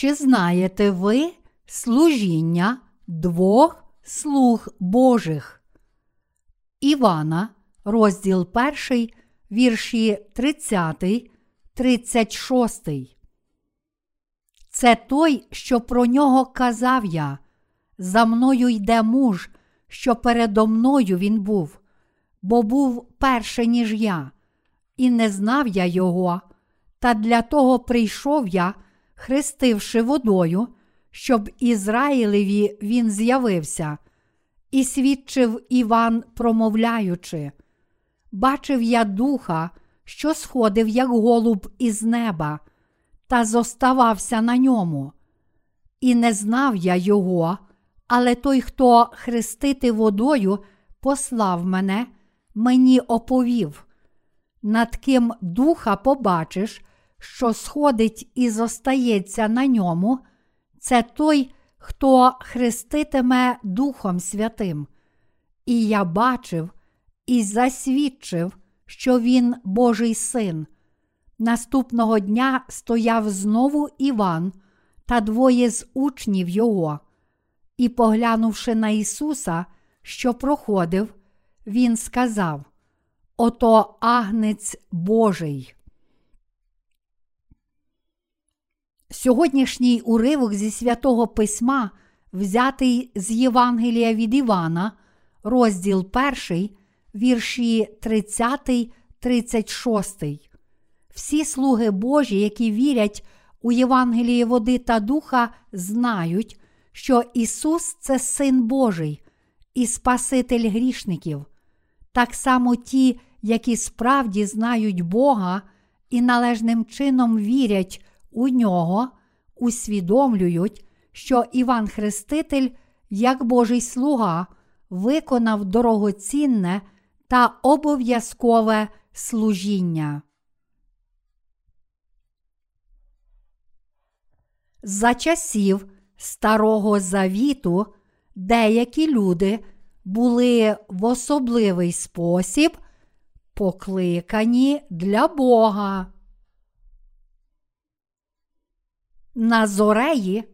Чи знаєте ви служіння двох слуг Божих? Івана, розділ 1, вірші 30, 36. Це той, що про нього казав я. За мною йде муж, що передо мною він був, бо був перше, ніж я, і не знав я його, та для того прийшов я, хрестивши водою, щоб Ізраїлеві він з'явився, і свідчив Іван, промовляючи: Бачив я духа, що сходив, як голуб із неба, та зоставався на ньому. І не знав я його, але той, хто хрестити водою, послав мене, мені оповів. Над ким духа побачиш, що сходить і зостається на ньому, це той, хто хреститиме Духом Святим. І я бачив і засвідчив, що він Божий син. Наступного дня стояв знову Іван та двоє з учнів його. І, поглянувши на Ісуса, що проходив, Він сказав: Ото агнець Божий. Сьогоднішній уривок зі святого письма, взятий з Євангелія від Івана, розділ 1, вірші 30, 36. Всі слуги Божі, які вірять у Євангеліє води та духа, знають, що Ісус це Син Божий і Спаситель грішників. Так само ті, які справді знають Бога і належним чином вірять у нього, усвідомлюють, що Іван Хреститель, як Божий слуга, виконав дорогоцінне та обов'язкове служіння. За часів Старого Завіту деякі люди були в особливий спосіб покликані для Бога. Назореї,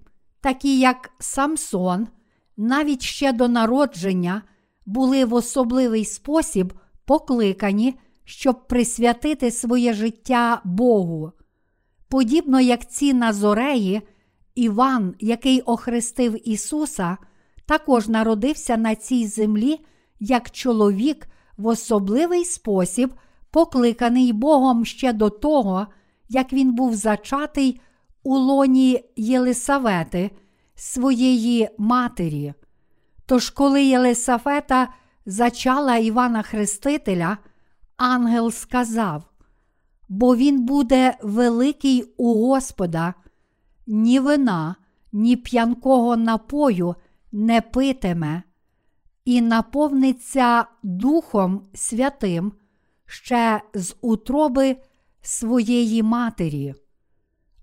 такі як Самсон, навіть ще до народження, були в особливий спосіб покликані, щоб присвятити своє життя Богу. Подібно як ці Назореї, Іван, який охрестив Ісуса, також народився на цій землі як чоловік в особливий спосіб, покликаний Богом ще до того, як він був зачатий у лоні Єлисавети, своєї матері. Тож, коли Єлисафета зачала Івана Хрестителя, ангел сказав: Бо він буде великий у Господа, ні вина, ні п'янкого напою не питиме, і наповниться Духом Святим ще з утроби своєї матері.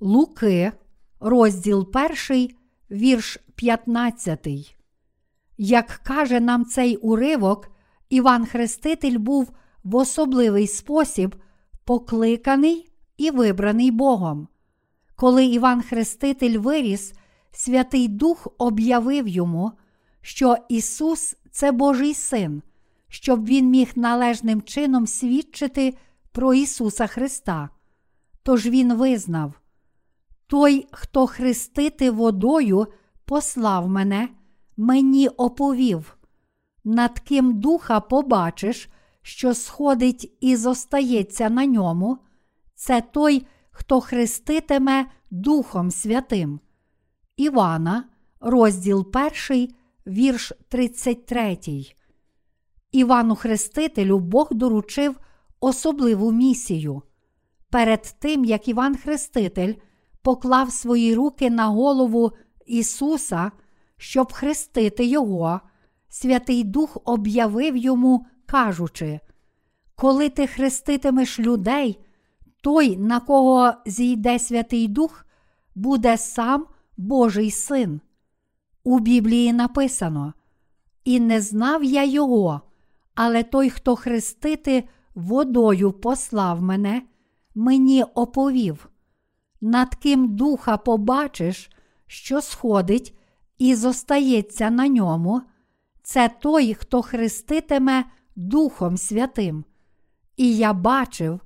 Луки, розділ 1, вірш 15. Як каже нам цей уривок, Іван Хреститель був в особливий спосіб покликаний і вибраний Богом. Коли Іван Хреститель виріс, Святий Дух об'явив йому, що Ісус це Божий Син, щоб Він міг належним чином свідчити про Ісуса Христа. Тож Він визнав: Той, хто хрестити водою, послав мене, мені оповів, над ким духа побачиш, що сходить і зостається на ньому, це той, хто хреститиме Духом Святим. Івана, розділ 1, вірш 33. Івану Хрестителю Бог доручив особливу місію. Перед тим, як Іван Хреститель поклав свої руки на голову Ісуса, щоб хрестити Його, Святий Дух об'явив йому, кажучи: Коли ти хреститимеш людей, той, на кого зійде Святий Дух, буде сам Божий син. У Біблії написано: І не знав я його, але той, хто хрестити водою послав мене, мені оповів. Над ким духа побачиш, що сходить і зостається на ньому, це той, хто хреститиме Духом Святим. І я бачив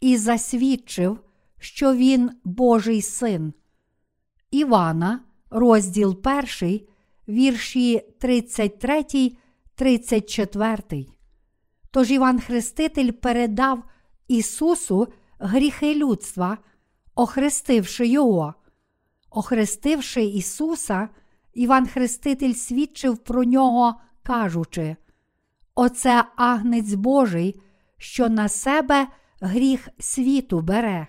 і засвідчив, що він Божий син. Івана, розділ 1, вірші 33, 34. Тож Іван Хреститель передав Ісусу гріхи людства, охрестивши Його. Охрестивши Ісуса, Іван Хреститель свідчив про нього, кажучи: Оце агнець Божий, що на себе гріх світу бере.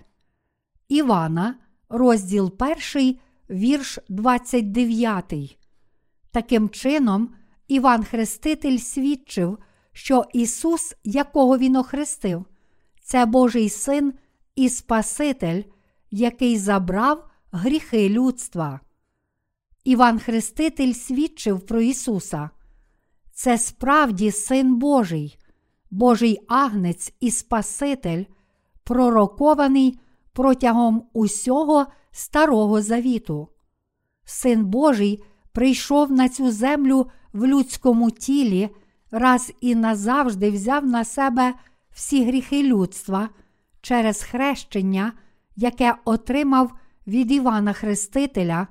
Івана, розділ 1, вірш 29. Таким чином, Іван Хреститель свідчив, що Ісус, якого Він охрестив, це Божий Син і Спаситель, який забрав гріхи людства. Іван Хреститель свідчив про Ісуса. Це справді Син Божий, Божий агнець і Спаситель, пророкований протягом усього Старого Завіту. Син Божий прийшов на цю землю в людському тілі, раз і назавжди взяв на себе всі гріхи людства через хрещення, яке отримав від Івана Хрестителя,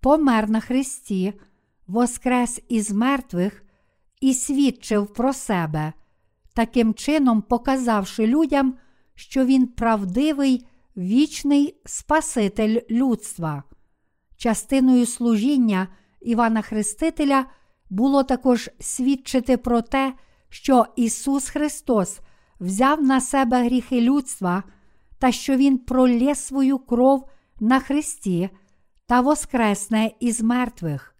помер на Христі, воскрес із мертвих і свідчив про себе, таким чином показавши людям, що він правдивий, вічний Спаситель людства. Частиною служіння Івана Хрестителя було також свідчити про те, що Ісус Христос взяв на себе гріхи людства та що Він пролє свою кров на Христі та воскресне із мертвих.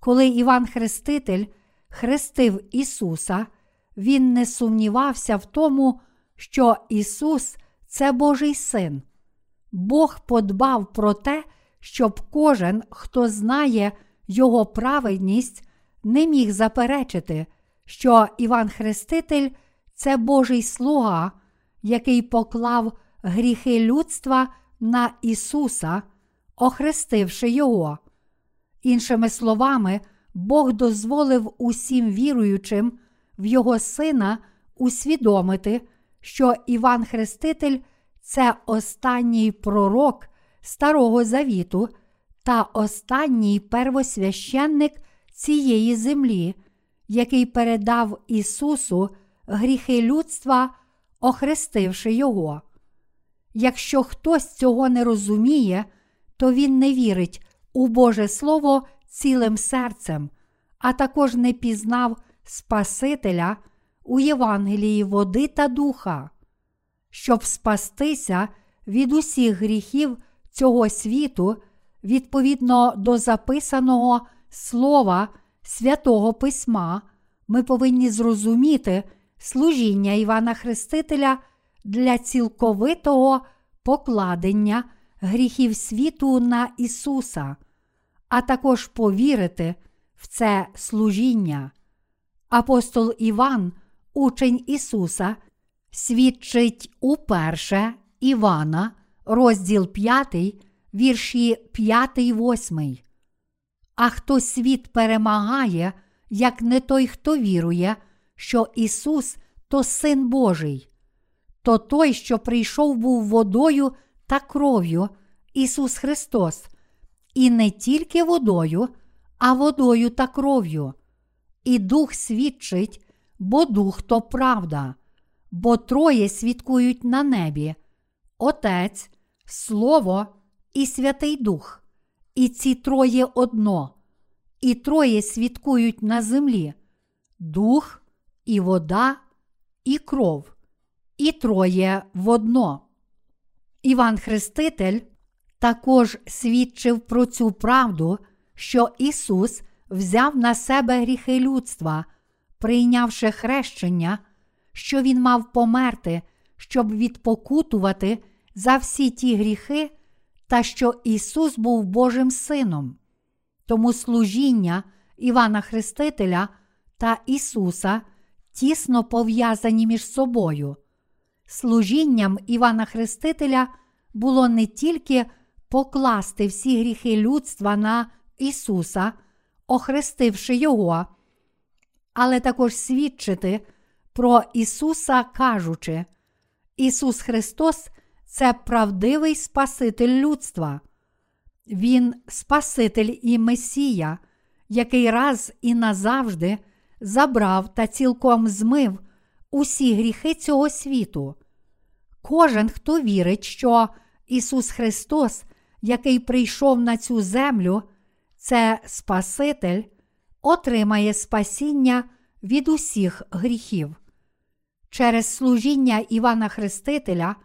Коли Іван Хреститель хрестив Ісуса, Він не сумнівався в тому, що Ісус це Божий Син. Бог подбав про те, щоб кожен, хто знає Його праведність, не міг заперечити, що Іван Хреститель це Божий слуга, який поклав гріхи людства на Ісуса, охрестивши Його. Іншими словами, Бог дозволив усім віруючим в Його Сина усвідомити, що Іван Хреститель це останній пророк Старого Завіту та останній первосвященник цієї землі, який передав Ісусу гріхи людства, охрестивши Його. Якщо хтось цього не розуміє, то він не вірить у Боже Слово цілим серцем, а також не пізнав Спасителя у Євангелії води та духа. Щоб спастися від усіх гріхів цього світу, відповідно до записаного слова святого Письма, ми повинні зрозуміти служіння Івана Хрестителя для цілковитого покладення гріхів світу на Ісуса, а також повірити в це служіння. Апостол Іван, учень Ісуса, свідчить уперше Івана, розділ 5, вірші 5, 8. А хто світ перемагає, як не той, хто вірує, що Ісус то Син Божий, то той, що прийшов був водою та кров'ю, Ісус Христос, і не тільки водою, а водою та кров'ю. І Дух свідчить, бо Дух то правда, бо троє свідкують на небі Отець, Слово і Святий Дух, і ці троє одно, і троє свідкують на землі дух, і вода, і кров, і троє водно. Іван Хреститель також свідчив про цю правду, що Ісус взяв на себе гріхи людства, прийнявши хрещення, що Він мав померти, щоб відпокутувати за всі ті гріхи, та що Ісус був Божим Сином. Тому служіння Івана Хрестителя та Ісуса тісно пов'язані між собою. Служінням Івана Хрестителя було не тільки покласти всі гріхи людства на Ісуса, охрестивши Його, але також свідчити про Ісуса, кажучи, Ісус Христос це правдивий Спаситель людства. Він Спаситель і Месія, який раз і назавжди забрав та цілком змив усі гріхи цього світу. Кожен, хто вірить, що Ісус Христос, який прийшов на цю землю, це Спаситель, отримає спасіння від усіх гріхів. Через служіння Івана Хрестителя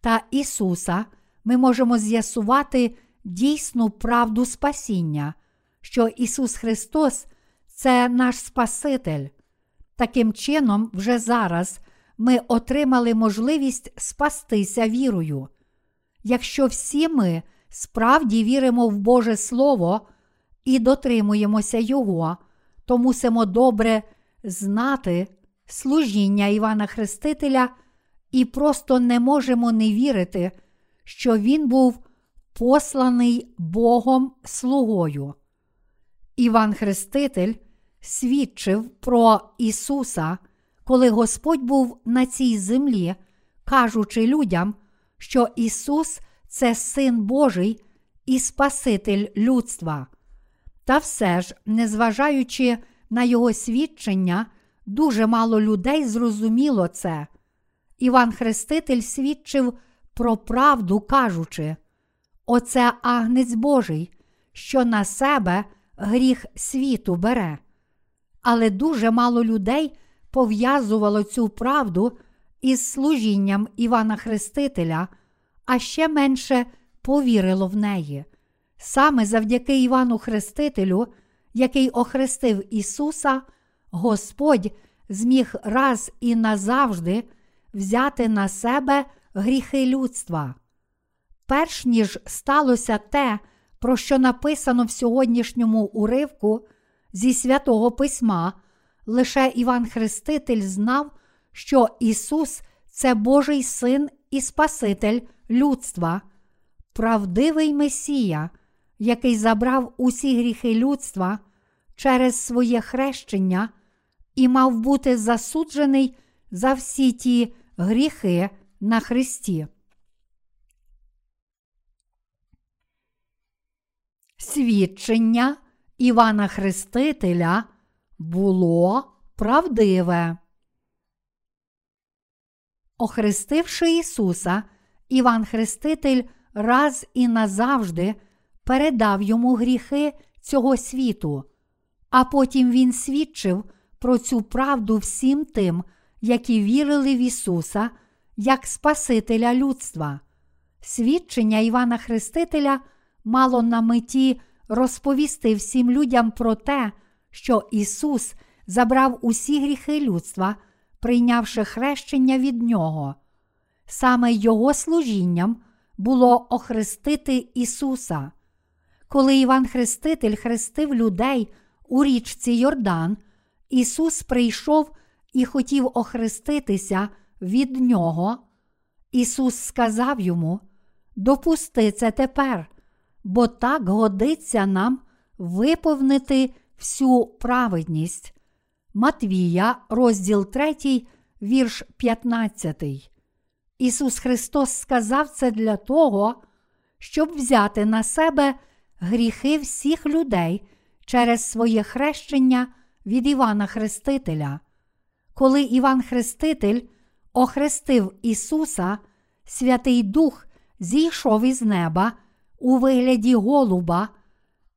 та Ісуса ми можемо з'ясувати дійсну правду спасіння, що Ісус Христос це наш Спаситель. Таким чином, вже зараз ми отримали можливість спастися вірою. Якщо всі ми справді віримо в Боже Слово і дотримуємося Його, то мусимо добре знати служіння Івана Хрестителя і просто не можемо не вірити, що Він був посланий Богом слугою. Іван Хреститель свідчив про Ісуса, коли Господь був на цій землі, кажучи людям, що Ісус це Син Божий і Спаситель людства. Та все ж, незважаючи на Його свідчення, дуже мало людей зрозуміло це. Іван Хреститель свідчив про правду, кажучи: Оце агнець Божий, що на себе гріх світу бере. Але дуже мало людей пов'язувало цю правду із служінням Івана Хрестителя, а ще менше повірило в неї. Саме завдяки Івану Хрестителю, який охрестив Ісуса, Господь зміг раз і назавжди взяти на себе гріхи людства. Перш ніж сталося те, про що написано в сьогоднішньому уривку зі святого Письма, лише Іван Хреститель знав, що Ісус це Божий Син і Спаситель людства, правдивий Месія, який забрав усі гріхи людства через своє хрещення і мав бути засуджений за всі ті гріхи на Христі. Свідчення Івана Хрестителя було правдиве. Охрестивши Ісуса, Іван Хреститель раз і назавжди передав йому гріхи цього світу, а потім Він свідчив про цю правду всім тим, які вірили в Ісуса як Спасителя людства. Свідчення Івана Хрестителя мало на меті розповісти всім людям про те, що Ісус забрав усі гріхи людства, прийнявши хрещення від Нього. Саме Його служінням було охрестити Ісуса. Коли Іван Хреститель хрестив людей у річці Йордан, Ісус прийшов і хотів охреститися від Нього. Ісус сказав йому: Допусти це тепер, бо так годиться нам виповнити всю праведність. Матвія, розділ 3, вірш 15. Ісус Христос сказав це для того, щоб взяти на себе гріхи всіх людей через своє хрещення від Івана Хрестителя. Коли Іван Хреститель охрестив Ісуса, Святий Дух зійшов із неба у вигляді голуба,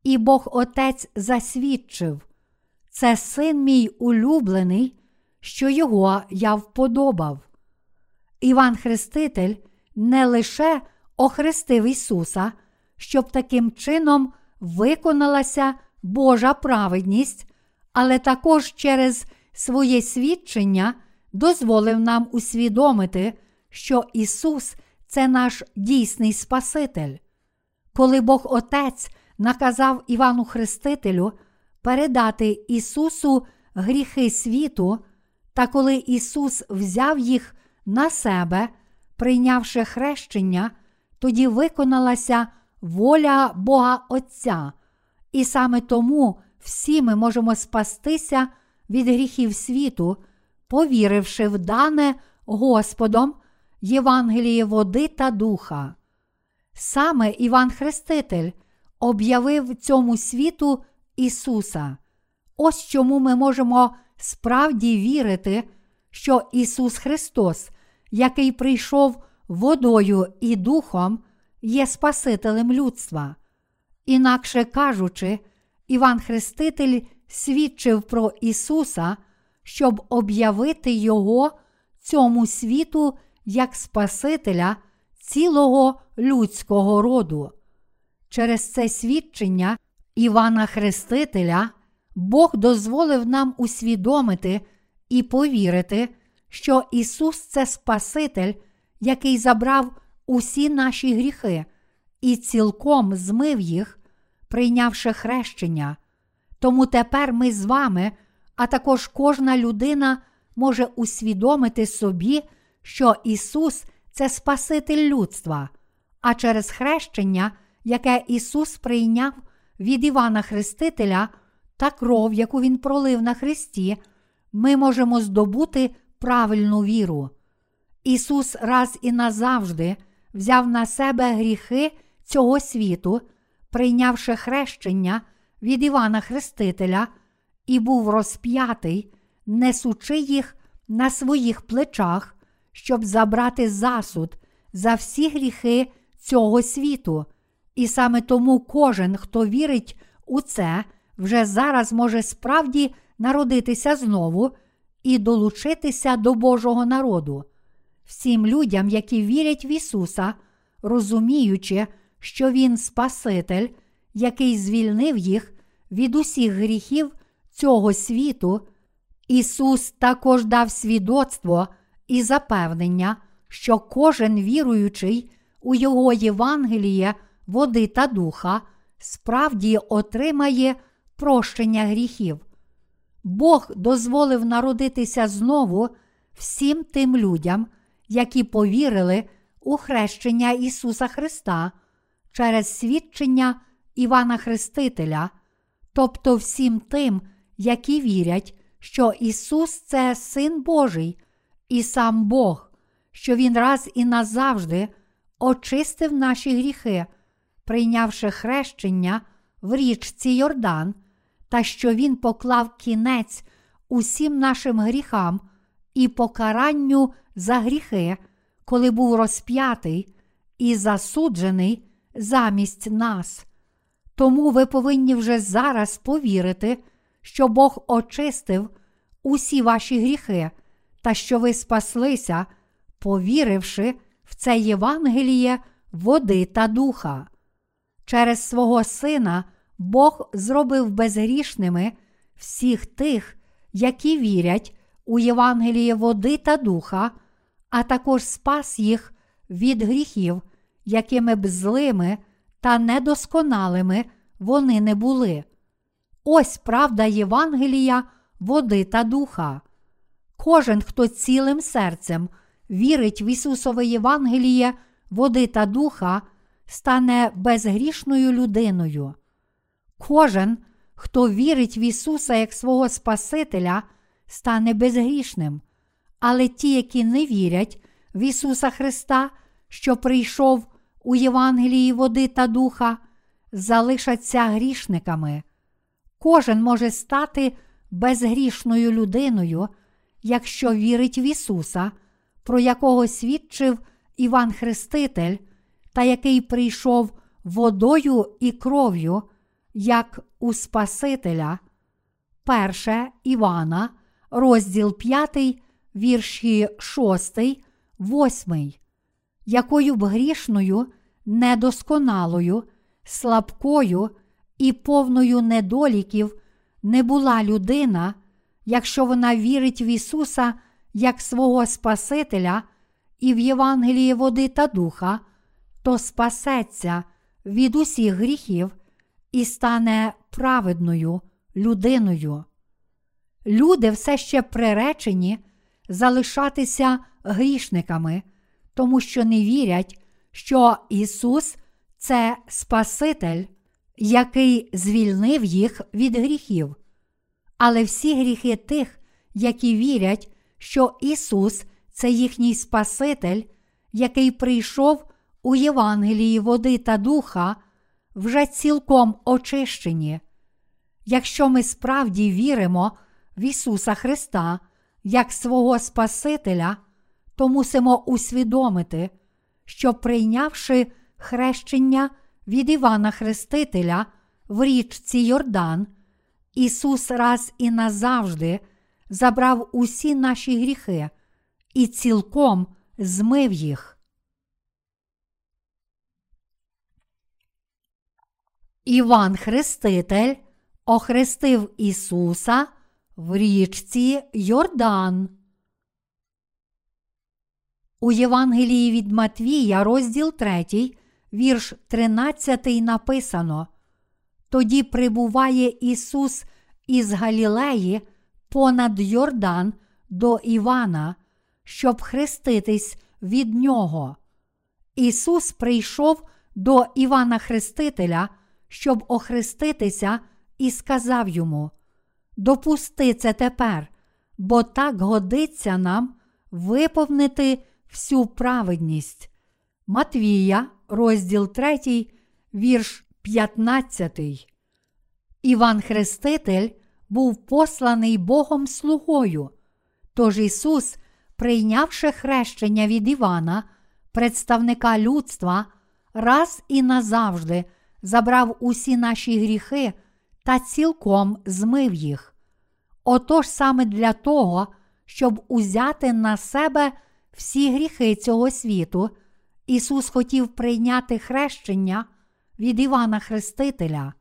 і Бог Отець засвідчив, це син мій улюблений, що його я вподобав. Іван Хреститель не лише охрестив Ісуса, щоб таким чином виконалася Божа праведність, але також через своє свідчення дозволив нам усвідомити, що Ісус це наш дійсний Спаситель. Коли Бог Отець наказав Івану Хрестителю передати Ісусу гріхи світу, та коли Ісус взяв їх на себе, прийнявши хрещення, тоді виконалася воля Бога Отця, і саме тому всі ми можемо спастися від гріхів світу, повіривши в дане Господом Євангеліє води та духа. Саме Іван Хреститель об'явив цьому світу Ісуса. Ось чому ми можемо справді вірити, що Ісус Христос, який прийшов водою і духом, є Спасителем людства. Інакше кажучи, Іван Хреститель свідчив про Ісуса, щоб об'явити Його цьому світу як Спасителя цілого людського роду. Через це свідчення Івана Хрестителя Бог дозволив нам усвідомити і повірити, що Ісус це Спаситель, який забрав усі наші гріхи і цілком змив їх, прийнявши хрещення. Тому тепер ми з вами, а також кожна людина може усвідомити собі, що Ісус це Спаситель людства, а через хрещення, яке Ісус прийняв від Івана Хрестителя та кров, яку Він пролив на Христі, ми можемо здобути правильну віру. Ісус раз і назавжди взяв на себе гріхи цього світу, прийнявши хрещення від Івана Хрестителя, і був розп'ятий, несучи їх на своїх плечах, щоб забрати засуд за всі гріхи цього світу. І саме тому кожен, хто вірить у це, вже зараз може справді народитися знову і долучитися до Божого народу. Всім людям, які вірять в Ісуса, розуміючи, що Він Спаситель, який звільнив їх від усіх гріхів цього світу, Ісус також дав свідоцтво і запевнення, що кожен віруючий у Його Євангеліє, води та духа справді отримає прощення гріхів. Бог дозволив народитися знову всім тим людям, які повірили у хрещення Ісуса Христа через свідчення Івана Хрестителя, тобто всім тим, які вірять, що Ісус це Син Божий і сам Бог, що Він раз і назавжди очистив наші гріхи, прийнявши хрещення в річці Йордан, та що Він поклав кінець усім нашим гріхам і покаранню за гріхи, коли був розп'ятий і засуджений замість нас. Тому ви повинні вже зараз повірити, що Бог очистив усі ваші гріхи, та що ви спаслися, повіривши в це Євангеліє води та духа. Через свого Сина Бог зробив безгрішними всіх тих, які вірять у Євангеліє води та духа, а також спас їх від гріхів, якими б злими та недосконалими вони не були. Ось правда Євангелія, води та духа. Кожен, хто цілим серцем вірить в Ісусове Євангеліє, води та духа, стане безгрішною людиною. Кожен, хто вірить в Ісуса як свого Спасителя, стане безгрішним, але ті, які не вірять в Ісуса Христа, що прийшов у Євангелії води та духа, залишаться грішниками. Кожен може стати безгрішною людиною, якщо вірить в Ісуса, про якого свідчив Іван Хреститель, та який прийшов водою і кров'ю, як у Спасителя. Перше Івана, розділ 5, вірші 6, 8. Якою б грішною, недосконалою, слабкою і повною недоліків не була людина, якщо вона вірить в Ісуса як свого Спасителя і в Євангелії води та духа, то спасеться від усіх гріхів і стане праведною людиною. Люди все ще приречені залишатися грішниками, тому що не вірять, що Ісус це Спаситель, який звільнив їх від гріхів. Але всі гріхи тих, які вірять, що Ісус це їхній Спаситель, який прийшов у Євангелії води та духа, вже цілком очищені. Якщо ми справді віримо в Ісуса Христа як свого Спасителя, то мусимо усвідомити, що прийнявши хрещення від Івана Хрестителя в річці Йордан, Ісус раз і назавжди забрав усі наші гріхи і цілком змив їх. Іван Хреститель охрестив Ісуса в річці Йордан. У Євангелії від Матвія, розділ 3, вірш 13 написано. Тоді прибуває Ісус із Галілеї понад Йордан до Івана, щоб хреститись від нього. Ісус прийшов до Івана Хрестителя, щоб охреститися, і сказав йому: Допусти це тепер, бо так годиться нам виповнити всю праведність. Матвія, розділ 3, вірш 15. Іван Хреститель був посланий Богом слугою. Тож Ісус, прийнявши хрещення від Івана, представника людства, раз і назавжди забрав усі наші гріхи та цілком змив їх. Отож саме для того, щоб узяти на себе всі гріхи цього світу, Ісус хотів прийняти хрещення від Івана Хрестителя.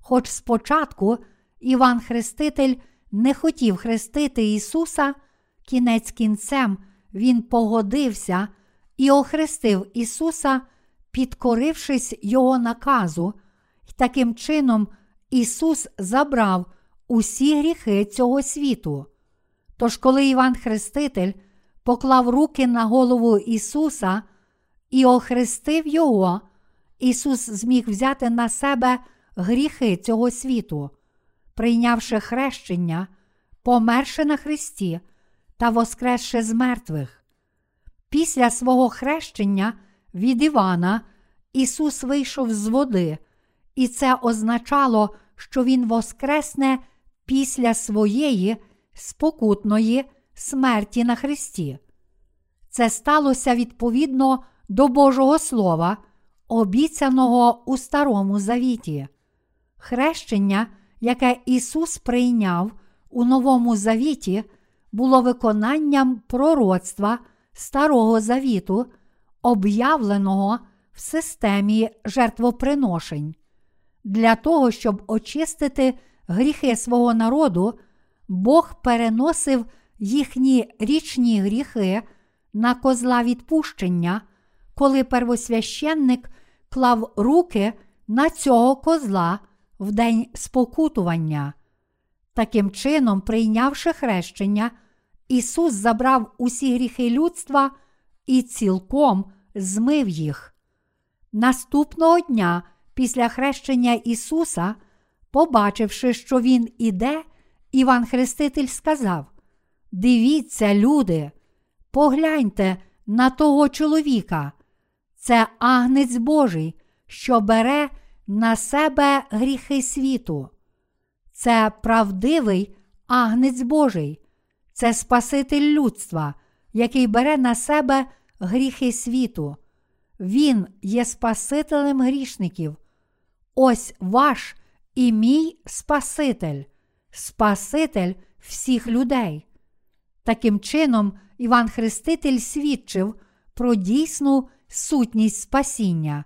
Хоч спочатку Іван Хреститель не хотів хрестити Ісуса, кінець кінцем Він погодився і охрестив Ісуса, підкорившись Його наказу, і таким чином Ісус забрав усі гріхи цього світу. Тож, коли Іван Хреститель поклав руки на голову Ісуса і охрестив Його, Ісус зміг взяти на себе гріхи цього світу, прийнявши хрещення, померши на Христі та воскресши з мертвих. Після свого хрещення від Івана Ісус вийшов з води, і це означало, що Він воскресне після своєї спокутної смерті на Христі. Це сталося відповідно до Божого Слова, обіцяного у Старому Завіті. Хрещення, яке Ісус прийняв у Новому Завіті, було виконанням пророцтва Старого Завіту, об'явленого в системі жертвоприношень. Для того, щоб очистити гріхи свого народу, Бог переносив їхні річні гріхи на козла відпущення, коли первосвященник клав руки на цього козла в день спокутування. Таким чином, прийнявши хрещення, Ісус забрав усі гріхи людства і цілком змив їх. Наступного дня, після хрещення Ісуса, побачивши, що Він іде, Іван Хреститель сказав: Дивіться, люди, погляньте на того чоловіка. Це агнець Божий, що бере на себе гріхи світу. Це правдивий агнець Божий, це Спаситель людства, який бере на себе гріхи світу. Він є Спасителем грішників. Ось ваш і мій Спаситель, Спаситель всіх людей. Таким чином, Іван Хреститель свідчив про дійсну сутність спасіння.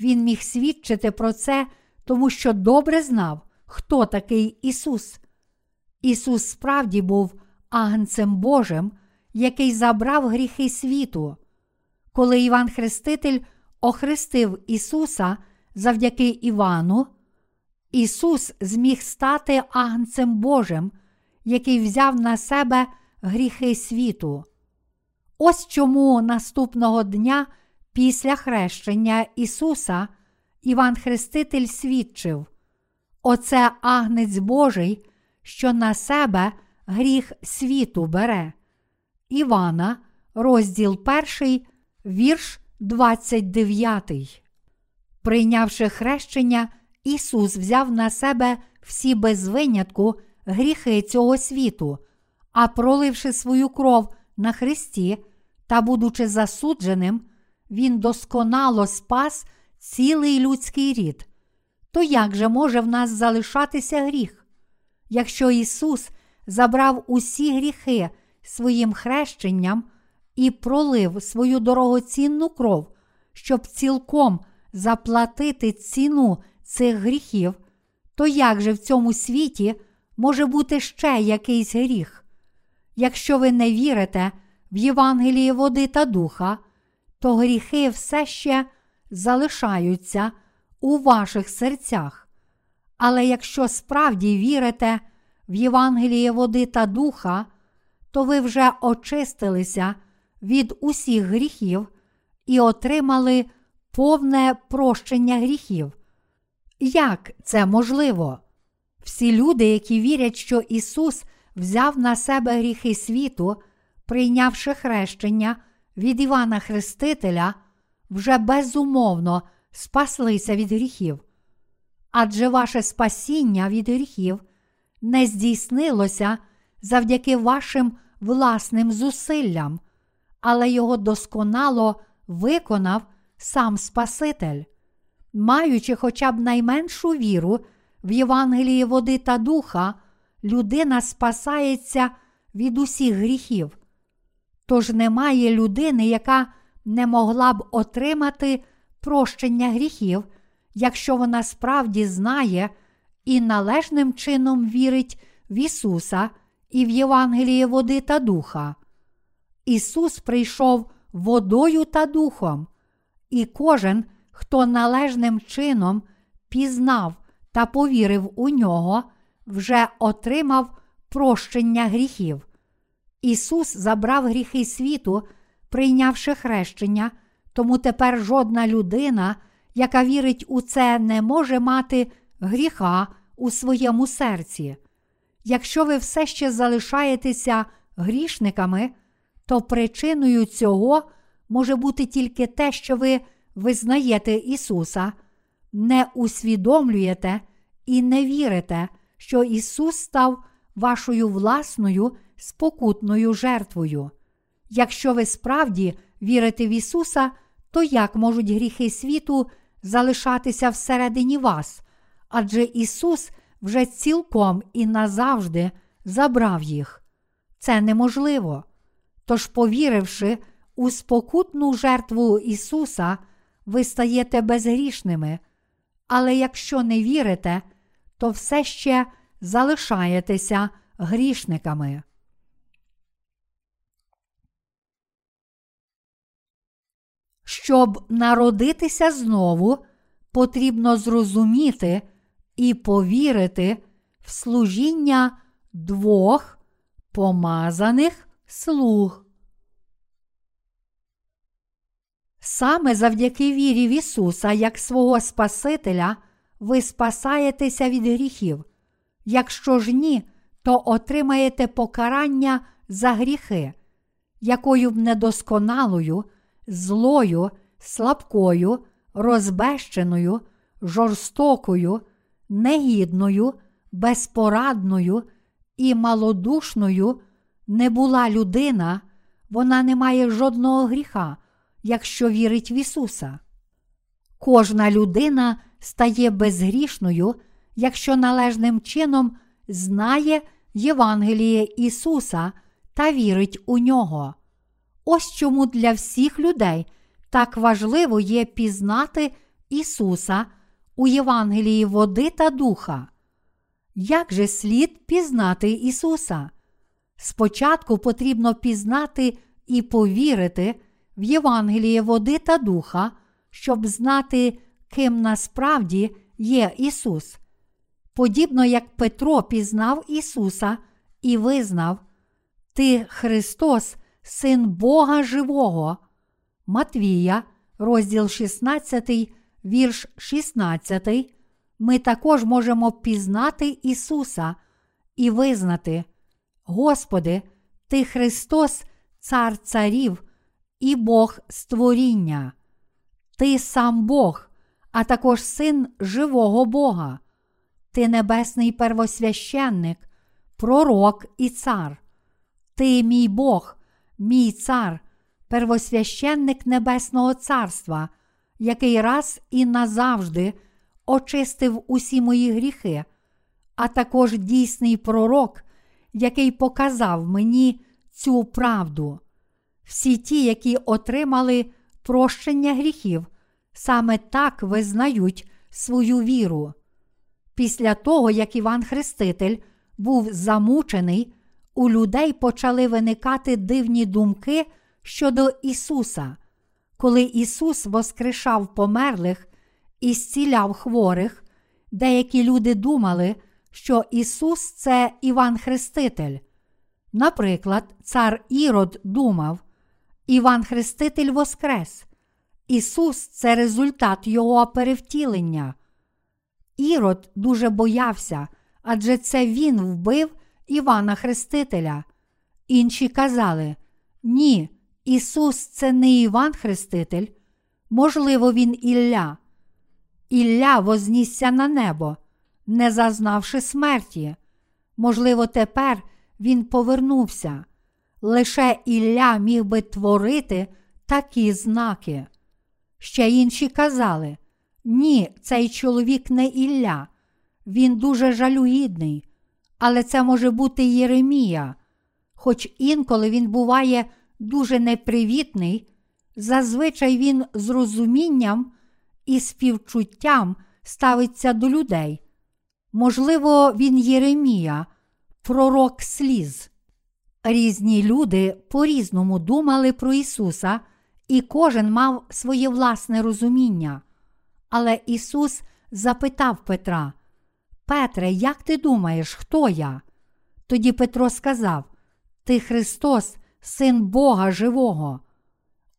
Він міг свідчити про це, тому що добре знав, хто такий Ісус. Ісус справді був агнцем Божим, який забрав гріхи світу. Коли Іван Хреститель охрестив Ісуса завдяки Івану, Ісус зміг стати агнцем Божим, який взяв на себе гріхи світу. Ось чому наступного дня Після хрещення Ісуса Іван Хреститель свідчив: Оце агнець Божий, що на себе гріх світу бере. Івана, розділ 1, вірш 29. Прийнявши хрещення, Ісус взяв на себе всі без винятку гріхи цього світу, а проливши свою кров на Христі та, будучи засудженим, Він досконало спас цілий людський рід. То як же може в нас залишатися гріх? Якщо Ісус забрав усі гріхи своїм хрещенням і пролив свою дорогоцінну кров, щоб цілком заплатити ціну цих гріхів, то як же в цьому світі може бути ще якийсь гріх? Якщо ви не вірите в Євангеліє води та духа, то гріхи все ще залишаються у ваших серцях. Але якщо справді вірите в Євангеліє води та духа, то ви вже очистилися від усіх гріхів і отримали повне прощення гріхів. Як це можливо? Всі люди, які вірять, що Ісус взяв на себе гріхи світу, прийнявши хрещення від Івана Хрестителя, вже безумовно спаслися від гріхів. Адже ваше спасіння від гріхів не здійснилося завдяки вашим власним зусиллям, але його досконало виконав сам Спаситель. Маючи хоча б найменшу віру в Євангелії води та духа, людина спасається від усіх гріхів. Тож немає людини, яка не могла б отримати прощення гріхів, якщо вона справді знає і належним чином вірить в Ісуса і в Євангеліє води та духа. Ісус прийшов водою та духом, і кожен, хто належним чином пізнав та повірив у нього, вже отримав прощення гріхів. Ісус забрав гріхи світу, прийнявши хрещення, тому тепер жодна людина, яка вірить у це, не може мати гріха у своєму серці. Якщо ви все ще залишаєтеся грішниками, то причиною цього може бути тільки те, що ви визнаєте Ісуса, не усвідомлюєте і не вірите, що Ісус став вашою власною спокутною жертвою. Якщо ви справді вірите в Ісуса, то як можуть гріхи світу залишатися всередині вас? Адже Ісус вже цілком і назавжди забрав їх. Це неможливо. Тож, повіривши у спокутну жертву Ісуса, ви стаєте безгрішними, але якщо не вірите, то все ще залишаєтеся грішниками. Щоб народитися знову, потрібно зрозуміти і повірити в служіння двох помазаних слуг. Саме завдяки вірі в Ісуса, як свого Спасителя, ви спасаєтеся від гріхів. Якщо ж ні, то отримаєте покарання за гріхи, якою б недосконалою, злою, слабкою, розбещеною, жорстокою, негідною, безпорадною і малодушною не була людина, вона не має жодного гріха, якщо вірить в Ісуса. Кожна людина стає безгрішною, якщо належним чином знає Євангеліє Ісуса та вірить у нього. Ось чому для всіх людей так важливо є пізнати Ісуса у Євангелії води та духа. Як же слід пізнати Ісуса? Спочатку потрібно пізнати і повірити в Євангеліє води та духа, щоб знати, ким насправді є Ісус. Подібно як Петро пізнав Ісуса і визнав, Ти Христос, Син Бога Живого. Матвія, розділ 16, вірш 16, ми також можемо пізнати Ісуса і визнати, Господи, Ти Христос, Цар Царів і Бог створіння. Ти сам Бог, а також син живого Бога. Ти небесний первосвященник, пророк і цар. Ти мій Бог, мій цар, первосвященник Небесного Царства, який раз і назавжди очистив усі мої гріхи, а також дійсний пророк, який показав мені цю правду. Всі ті, які отримали прощення гріхів, саме так визнають свою віру. Після того, як Іван Хреститель був замучений, у людей почали виникати дивні думки щодо Ісуса. Коли Ісус воскрешав померлих і зціляв хворих, деякі люди думали, що Ісус це Іван Хреститель. Наприклад, цар Ірод думав, Іван Хреститель Воскрес. Ісус це результат Його перевтілення. Ірод дуже боявся, адже це він вбив Івана Хрестителя. Інші казали: Ні, Ісус це не Іван Хреститель, можливо, Він Ілля. Ілля вознісся на небо, не зазнавши смерті. Можливо, тепер він повернувся. Лише Ілля міг би творити такі знаки. Ще інші казали: ні, цей чоловік не Ілля, він дуже жалюгідний, але це може бути Єремія. Хоч інколи він буває дуже непривітний, зазвичай він з розумінням і співчуттям ставиться до людей. Можливо, він Єремія, пророк сліз. Різні люди по-різному думали про Ісуса, і кожен мав своє власне розуміння. Але Ісус запитав Петра: Петре, як ти думаєш, хто я? Тоді Петро сказав: Ти Христос, Син Бога Живого.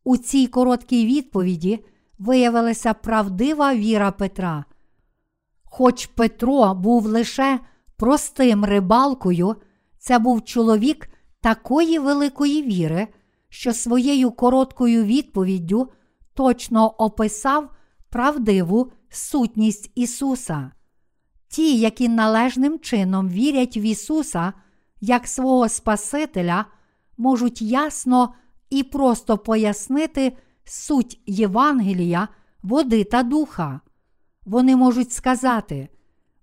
У цій короткій відповіді виявилася правдива віра Петра. Хоч Петро був лише простим рибалкою, це був чоловік такої великої віри, що своєю короткою відповіддю точно описав правдиву сутність Ісуса. Ті, які належним чином вірять в Ісуса як свого Спасителя, можуть ясно і просто пояснити суть Євангелія, води та духа. Вони можуть сказати,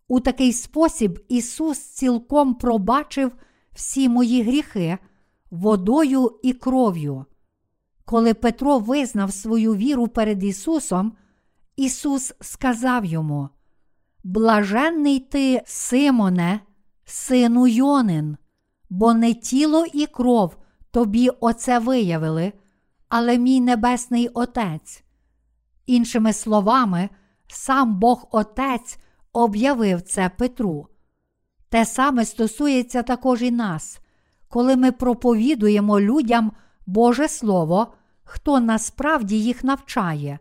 у такий спосіб Ісус цілком пробачив всі мої гріхи водою і кров'ю. Коли Петро визнав свою віру перед Ісусом, Ісус сказав йому: Блаженний ти, Симоне, сину Йонин, бо не тіло і кров тобі оце виявили, але мій Небесний Отець. Іншими словами, сам Бог Отець об'явив це Петру. Те саме стосується також і нас, коли ми проповідуємо людям Боже Слово, хто насправді їх навчає.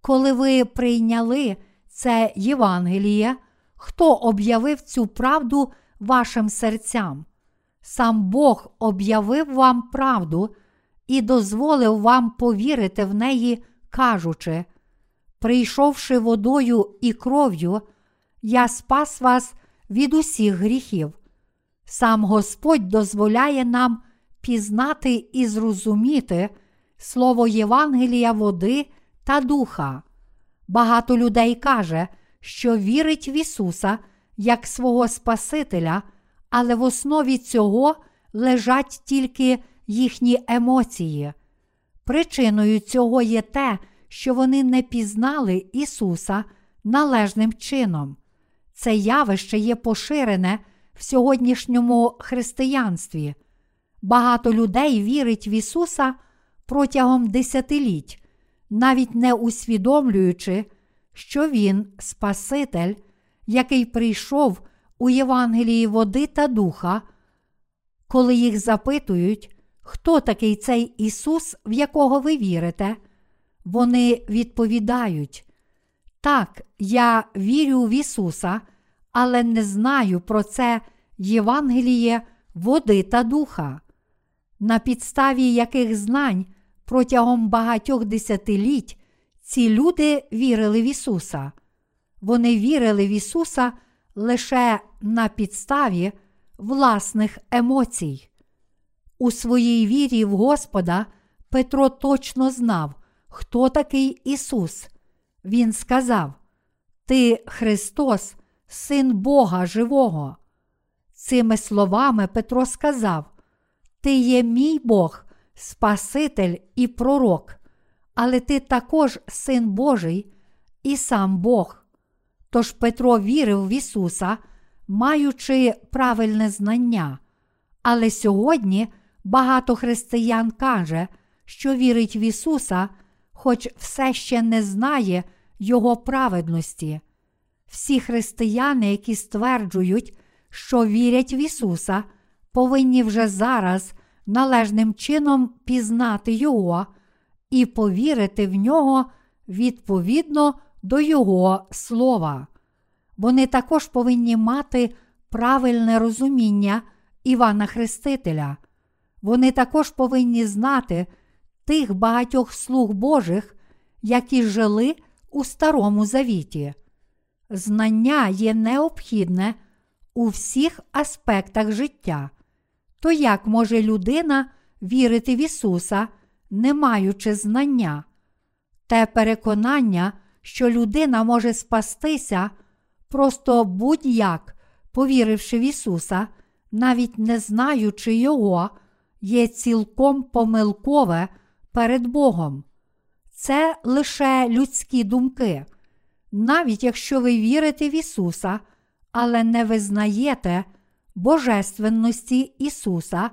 Коли ви прийняли це Євангеліє, хто об'явив цю правду вашим серцям? Сам Бог об'явив вам правду і дозволив вам повірити в неї, кажучи, прийшовши водою і кров'ю, я спас вас від усіх гріхів. Сам Господь дозволяє нам пізнати і зрозуміти слово Євангелія води та духа. Багато людей каже, що вірить в Ісуса як свого Спасителя, але в основі цього лежать тільки їхні емоції. Причиною цього є те, що вони не пізнали Ісуса належним чином. Це явище є поширене в сьогоднішньому християнстві. Багато людей вірить в Ісуса протягом десятиліть, навіть не усвідомлюючи, що Він Спаситель, який прийшов у Євангелії води та духа, коли їх запитують, хто такий цей Ісус, в якого ви вірите, вони відповідають: Так, я вірю в Ісуса, але не знаю про це Євангеліє води та духа, на підставі яких знань протягом багатьох десятиліть ці люди вірили в Ісуса. Вони вірили в Ісуса лише на підставі власних емоцій. У своїй вірі в Господа Петро точно знав, хто такий Ісус. Він сказав: Ти Христос, Син Бога Живого. Цими словами Петро сказав: Ти є мій Бог, Спаситель і Пророк, але ти також Син Божий і сам Бог. Тож Петро вірив в Ісуса, маючи правильне знання. Але сьогодні багато християн каже, що вірить в Ісуса, хоч все ще не знає Його праведності. Всі християни, які стверджують, що вірять в Ісуса, повинні вже зараз належним чином пізнати Його і повірити в нього відповідно до Його слова. Вони також повинні мати правильне розуміння Івана Хрестителя. Вони також повинні знати тих багатьох слуг Божих, які жили у Старому Завіті. Знання є необхідне у всіх аспектах життя. То як може людина вірити в Ісуса, не маючи знання? Те переконання, що людина може спастися, просто будь-як, повіривши в Ісуса, навіть не знаючи Його, є цілком помилкове перед Богом. Це лише людські думки. Навіть якщо ви вірите в Ісуса, але не визнаєте Божественності Ісуса,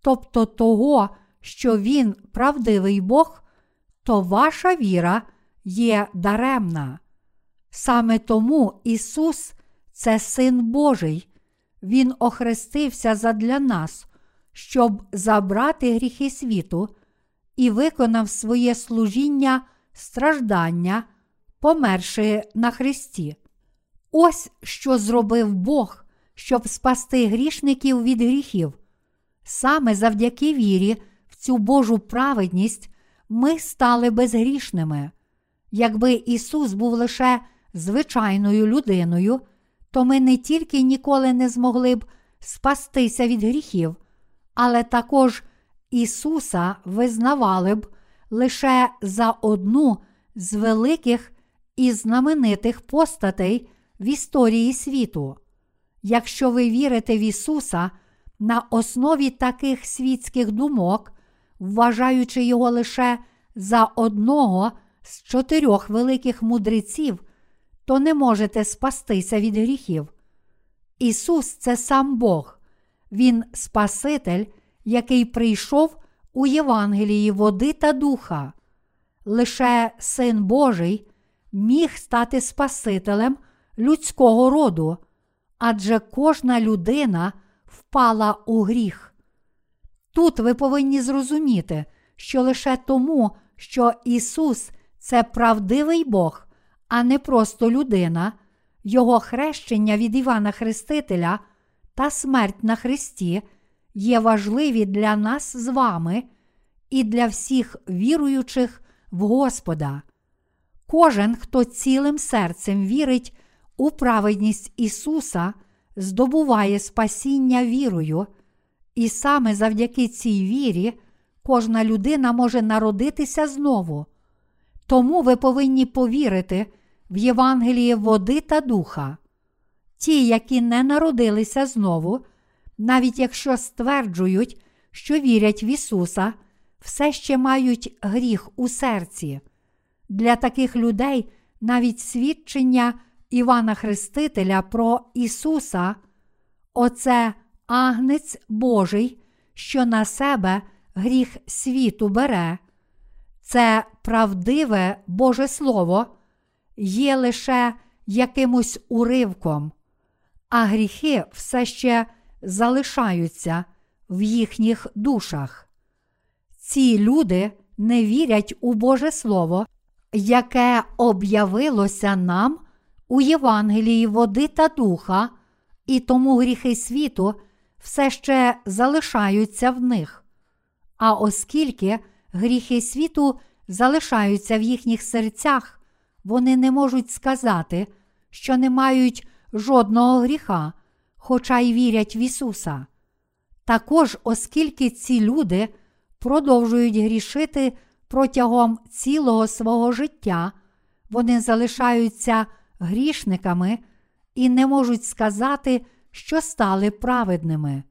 тобто того, що Він правдивий Бог, то ваша віра є даремна. Саме тому Ісус це Син Божий, Він охрестився задля нас, щоб забрати гріхи світу і виконав своє служіння страждання, померши на Христі. Ось що зробив Бог, щоб спасти грішників від гріхів. Саме завдяки вірі в цю Божу праведність ми стали безгрішними. Якби Ісус був лише звичайною людиною, то ми не тільки ніколи не змогли б спастися від гріхів, але також Ісуса визнавали б лише за одну з великих і знаменитих постатей в історії світу. Якщо ви вірите в Ісуса на основі таких світських думок, вважаючи його лише за одного з чотирьох великих мудреців, то не можете спастися від гріхів. Ісус це сам Бог, Він Спаситель, який прийшов у Євангелії води та духа. Лише Син Божий міг стати Спасителем людського роду, адже кожна людина впала у гріх. Тут ви повинні зрозуміти, що лише тому, що Ісус це правдивий Бог, а не просто людина, Його хрещення від Івана Хрестителя та смерть на Христі є важливі для нас з вами і для всіх віруючих в Господа. Кожен, хто цілим серцем вірить у праведність Ісуса, здобуває спасіння вірою, і саме завдяки цій вірі кожна людина може народитися знову. Тому ви повинні повірити в Євангеліє води та духа. Ті, які не народилися знову, навіть якщо стверджують, що вірять в Ісуса, все ще мають гріх у серці. Для таких людей навіть свідчення Івана Хрестителя про Ісуса, оце агнець Божий, що на себе гріх світу бере, це правдиве Боже Слово, є лише якимось уривком, а гріхи все ще залишаються в їхніх душах. Ці люди не вірять у Боже Слово, яке об'явилося нам у Євангелії води та духа, і тому гріхи світу все ще залишаються в них. А оскільки гріхи світу залишаються в їхніх серцях, вони не можуть сказати, що не мають жодного гріха, хоча й вірять в Ісуса. Також, оскільки ці люди продовжують грішити протягом цілого свого життя, вони залишаються грішниками і не можуть сказати, що стали праведними.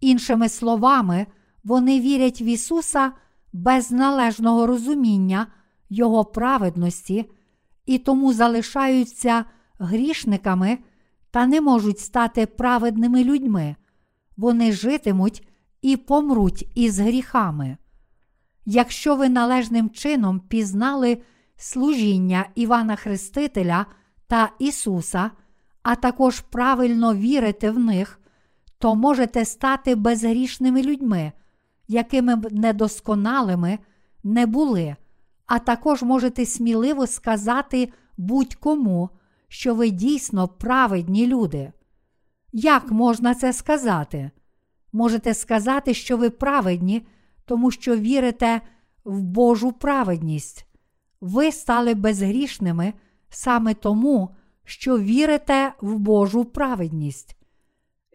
Іншими словами, вони вірять в Ісуса без належного розуміння Його праведності і тому залишаються грішниками та не можуть стати праведними людьми. Вони житимуть і помруть із гріхами. Якщо ви належним чином пізнали служіння Івана Хрестителя та Ісуса, а також правильно вірите в них, то можете стати безгрішними людьми, якими б недосконалими не були, а також можете сміливо сказати будь-кому, що ви дійсно праведні люди. Як можна це сказати? Можете сказати, що ви праведні, тому що вірите в Божу праведність. Ви стали безгрішними саме тому, що вірите в Божу праведність.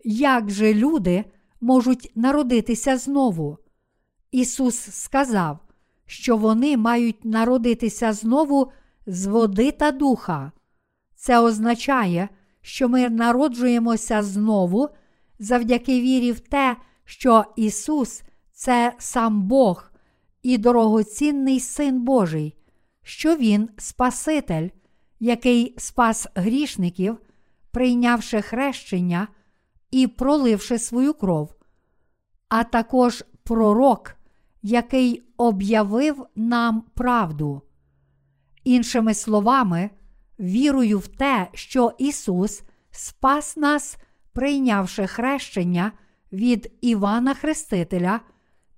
Як же люди можуть народитися знову? Ісус сказав, що вони мають народитися знову з води та духа. Це означає, що ми народжуємося знову завдяки вірі в те, що Ісус це сам Бог і дорогоцінний Син Божий, що Він Спаситель, який спас грішників, прийнявши хрещення і проливши свою кров, а також пророк, який об'явив нам правду. Іншими словами, вірую в те, що Ісус спас нас, прийнявши хрещення від Івана Хрестителя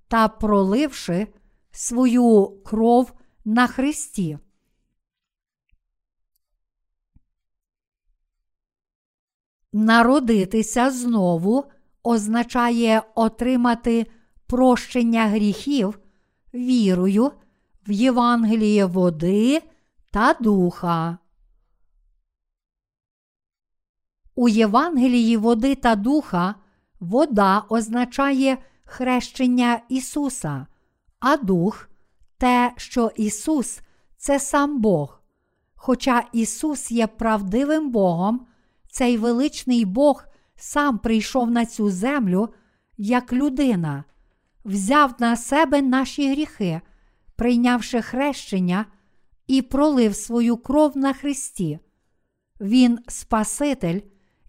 та проливши свою кров на Христі. Народитися знову означає отримати прощення гріхів вірою в Євангеліє води та духа. У Євангелії води та духа вода означає хрещення Ісуса, а дух те, що Ісус це сам Бог. Хоча Ісус є правдивим Богом, цей величний Бог сам прийшов на цю землю як людина, взяв на себе наші гріхи, прийнявши хрещення і пролив свою кров на Христі. Він Спаситель,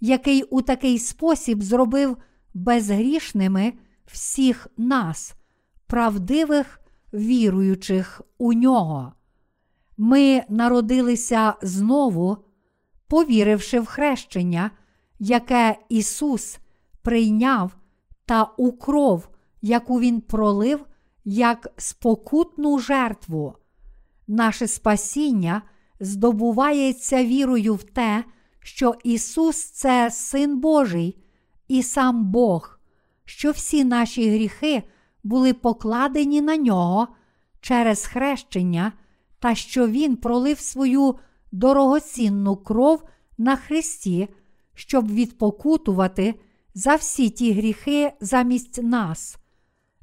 який у такий спосіб зробив безгрішними всіх нас, правдивих віруючих у нього. Ми народилися знову, повіривши в хрещення, яке Ісус прийняв та у кров, яку Він пролив як спокутну жертву. Наше спасіння здобувається вірою в те, що Ісус це Син Божий і сам Бог, що всі наші гріхи були покладені на нього через хрещення, та що Він пролив свою дорогоцінну кров на Христі, щоб відпокутувати за всі ті гріхи замість нас.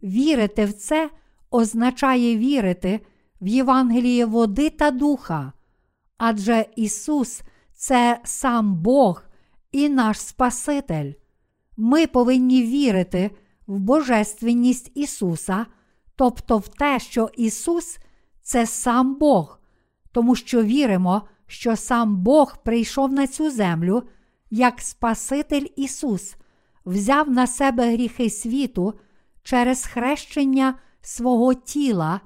Вірити в це означає вірити в Євангеліє води та духа, адже Ісус це сам Бог і наш Спаситель. Ми повинні вірити в Божественність Ісуса, тобто в те, що Ісус це сам Бог, тому що віримо, що сам Бог прийшов на цю землю як Спаситель Ісус, взяв на себе гріхи світу через хрещення свого тіла,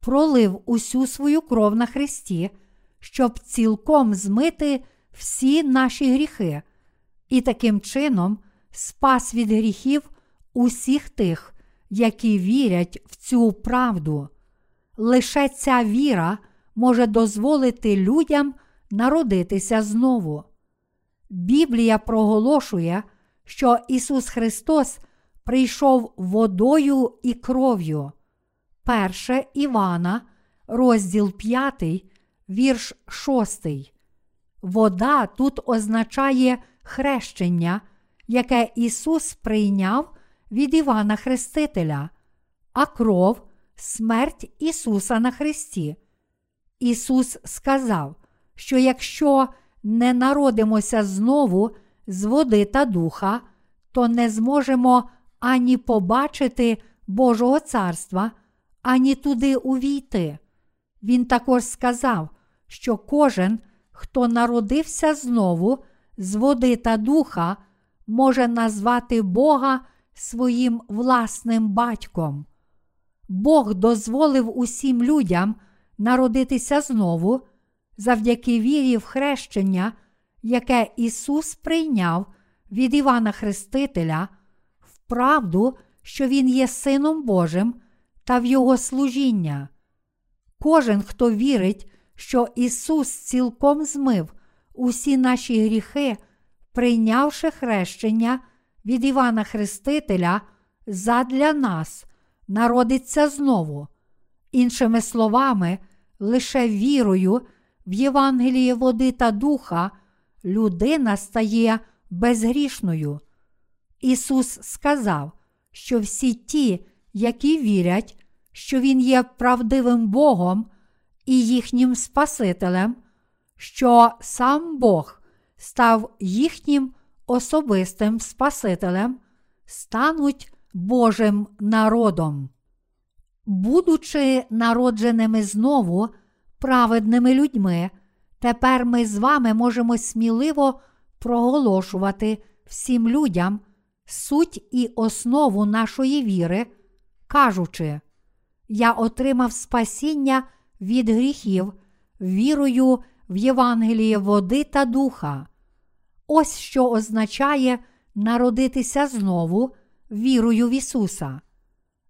пролив усю свою кров на Христі, щоб цілком змити всі наші гріхи, і таким чином спас від гріхів усіх тих, які вірять в цю правду. лише ця віра може дозволити людям народитися знову. Біблія проголошує, що Ісус Христос прийшов водою і кров'ю. Перше Івана, розділ 5, вірш 6. Вода тут означає хрещення, яке Ісус прийняв від Івана Хрестителя, а кров смерть Ісуса на Христі. Ісус сказав, що якщо не народимося знову з води та духа, то не зможемо ані побачити Божого царства, ані туди увійти. Він також сказав, що кожен, хто народився знову з води та духа, може назвати Бога своїм власним батьком. Бог дозволив усім людям народитися знову завдяки вірі в хрещення, яке Ісус прийняв від Івана Хрестителя, в правду, що Він є Сином Божим та в Його служіння. Кожен, хто вірить, що Ісус цілком змив усі наші гріхи, прийнявши хрещення від Івана Хрестителя задля нас, народиться знову. Іншими словами, лише вірою в Євангеліє води та духа людина стає безгрішною. Ісус сказав, що всі ті, які вірять, що Він є правдивим Богом і їхнім Спасителем, що сам Бог став їхнім особистим Спасителем, стануть Божим народом. Будучи народженими знову праведними людьми, тепер ми з вами можемо сміливо проголошувати всім людям суть і основу нашої віри, кажучи, я отримав спасіння від гріхів вірою в Євангеліє води та духа. Ось що означає народитися знову вірою в Ісуса.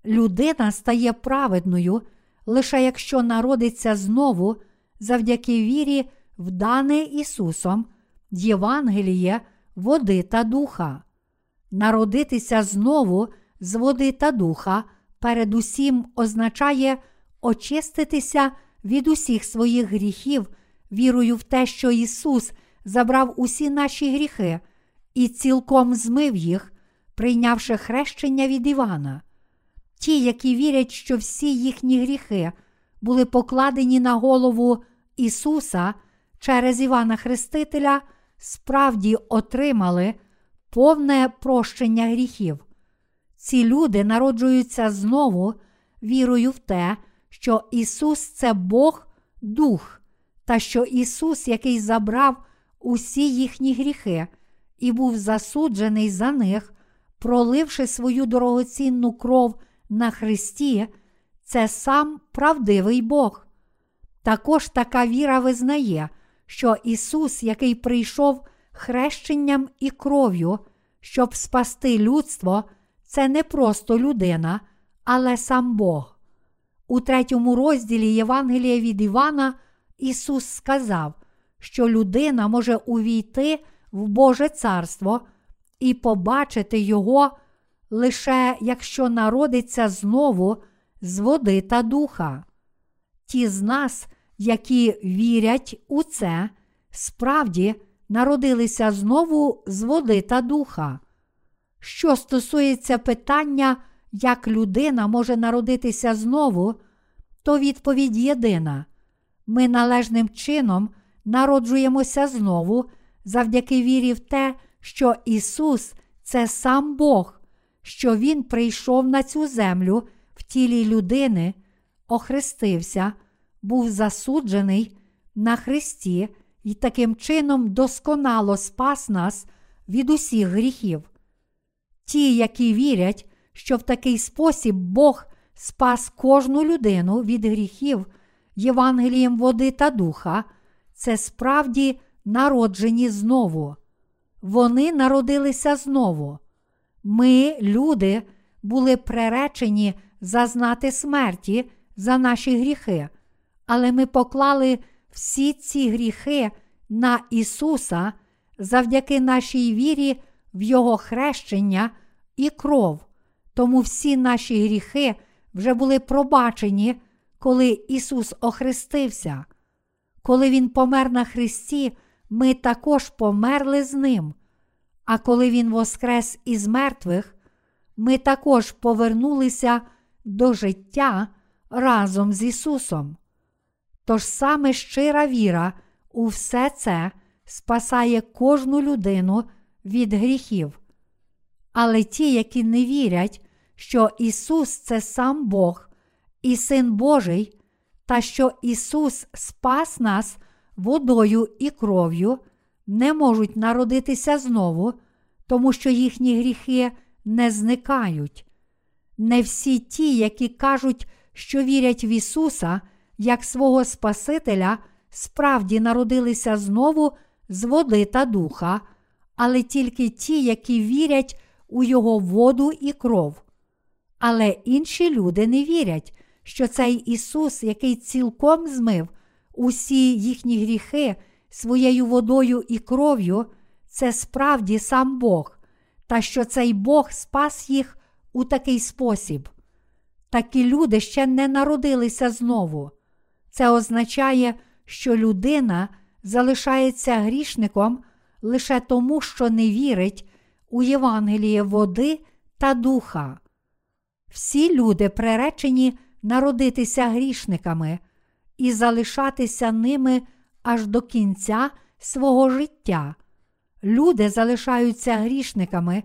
Людина стає праведною лише якщо народиться знову завдяки вірі в дане Ісусом Євангеліє води та духа. Народитися знову з води та духа передусім означає очиститися від усіх своїх гріхів, вірою в те, що Ісус забрав усі наші гріхи і цілком змив їх, прийнявши хрещення від Івана. Ті, які вірять, що всі їхні гріхи були покладені на голову Ісуса через Івана Хрестителя, справді отримали повне прощення гріхів. Ці люди народжуються знову вірою в те, що Ісус це Бог Дух, та що Ісус, який забрав усі їхні гріхи і був засуджений за них, проливши свою дорогоцінну кров на Христі, це сам правдивий Бог. Також така віра визнає, що Ісус, який прийшов хрещенням і кров'ю, щоб спасти людство, це не просто людина, але сам Бог. У третьому розділі Євангелія від Івана Ісус сказав, що людина може увійти в Боже Царство і побачити Його лише якщо народиться знову з води та духа. Ті з нас, які вірять у це, справді народилися знову з води та духа. Що стосується питання, як людина може народитися знову, то відповідь єдина. Ми належним чином народжуємося знову завдяки вірі в те, що Ісус це сам Бог, що Він прийшов на цю землю в тілі людини, охрестився, був засуджений на Христі і таким чином досконало спас нас від усіх гріхів. Ті, які вірять, що в такий спосіб Бог спас кожну людину від гріхів Євангелієм води та духа, це справді народжені знову. Вони народилися знову. Ми, люди, були преречені зазнати смерті за наші гріхи, але ми поклали всі ці гріхи на Ісуса завдяки нашій вірі в Його хрещення і кров. Тому всі наші гріхи вже були пробачені, коли Ісус охрестився. Коли Він помер на Христі, ми також померли з Ним. А коли Він воскрес із мертвих, ми також повернулися до життя разом з Ісусом. Тож саме щира віра у все це спасає кожну людину від гріхів. Але ті, які не вірять, що Ісус це сам Бог і Син Божий, та що Ісус спас нас водою і кров'ю, не можуть народитися знову, тому що їхні гріхи не зникають. Не всі ті, які кажуть, що вірять в Ісуса як свого Спасителя, справді народилися знову з води та духа, але тільки ті, які вірять у Його воду і кров. Але інші люди не вірять, що цей Ісус, який цілком змив усі їхні гріхи своєю водою і кров'ю, це справді сам Бог, та що цей Бог спас їх у такий спосіб. Такі люди ще не народилися знову. Це означає, що людина залишається грішником лише тому, що не вірить у Євангеліє води та духа. Всі люди приречені народитися грішниками і залишатися ними аж до кінця свого життя. Люди залишаються грішниками,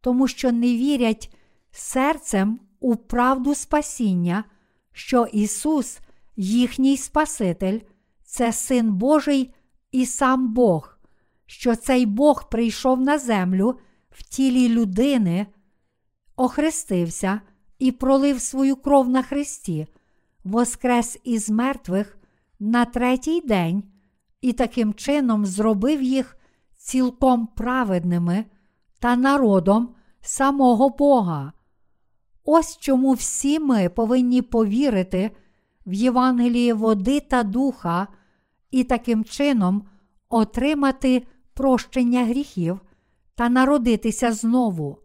тому що не вірять серцем у правду спасіння, що Ісус, їхній Спаситель, це Син Божий і сам Бог, що цей Бог прийшов на землю в тілі людини, охрестився і пролив свою кров на Христі, воскрес із мертвих на третій день і таким чином зробив їх цілком праведними та народом самого Бога. Ось чому всі ми повинні повірити в Євангеліє води та духа і таким чином отримати прощення гріхів та народитися знову.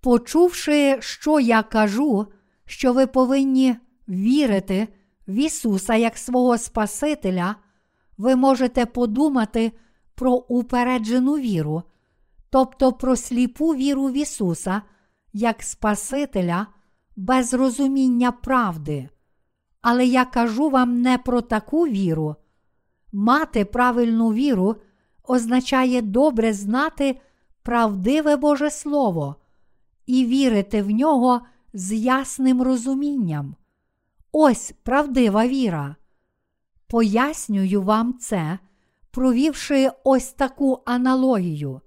Почувши, що я кажу, що ви повинні вірити в Ісуса як свого Спасителя, ви можете подумати про упереджену віру, тобто про сліпу віру в Ісуса як Спасителя без розуміння правди. Але я кажу вам не про таку віру. Мати правильну віру означає добре знати правдиве Боже Слово і вірити в нього з ясним розумінням. Ось правдива віра. Пояснюю вам це, провівши ось таку аналогію.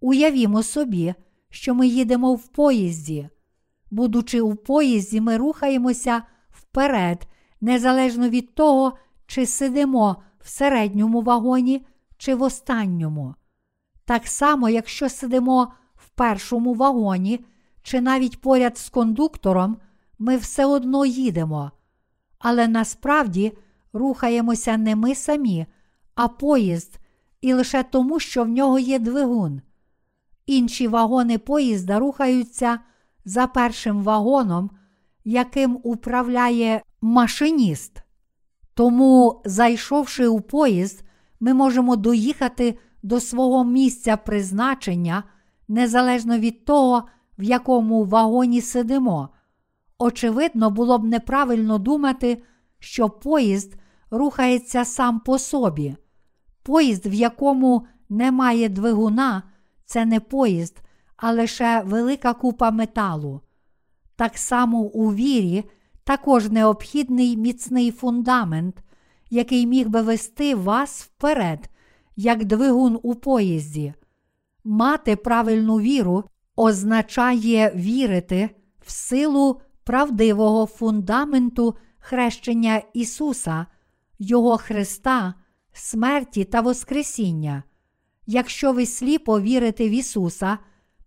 Уявімо собі, що ми їдемо в поїзді. Будучи у поїзді, ми рухаємося вперед, незалежно від того, чи сидимо в середньому вагоні, чи в останньому. Так само, якщо сидимо в першому вагоні, чи навіть поряд з кондуктором, ми все одно їдемо. Але насправді рухаємося не ми самі, а поїзд, і лише тому, що в нього є двигун. Інші вагони поїзда рухаються за першим вагоном, яким управляє машиніст. Тому, зайшовши у поїзд, ми можемо доїхати до свого місця призначення незалежно від того, в якому вагоні сидимо. Очевидно, було б неправильно думати, що поїзд рухається сам по собі. Поїзд, в якому немає двигуна, це не поїзд, а лише велика купа металу. Так само у вірі також необхідний міцний фундамент, який міг би вести вас вперед, як двигун у поїзді. Мати правильну віру означає вірити в силу правдивого фундаменту хрещення Ісуса, Його Христа, смерті та Воскресіння. Якщо ви сліпо вірите в Ісуса,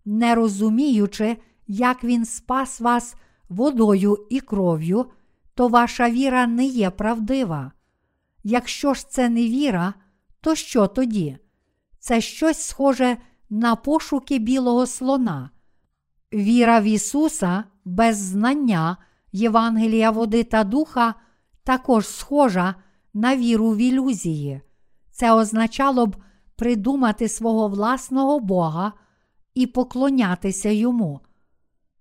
не розуміючи, як Він спас вас водою і кров'ю, то ваша віра не є правдива. Якщо ж це не віра, то що тоді? Це щось схоже на пошуки білого слона. Віра в Ісуса без знання Євангелія води та духа також схожа на віру в ілюзії. Це означало б придумати свого власного Бога і поклонятися йому.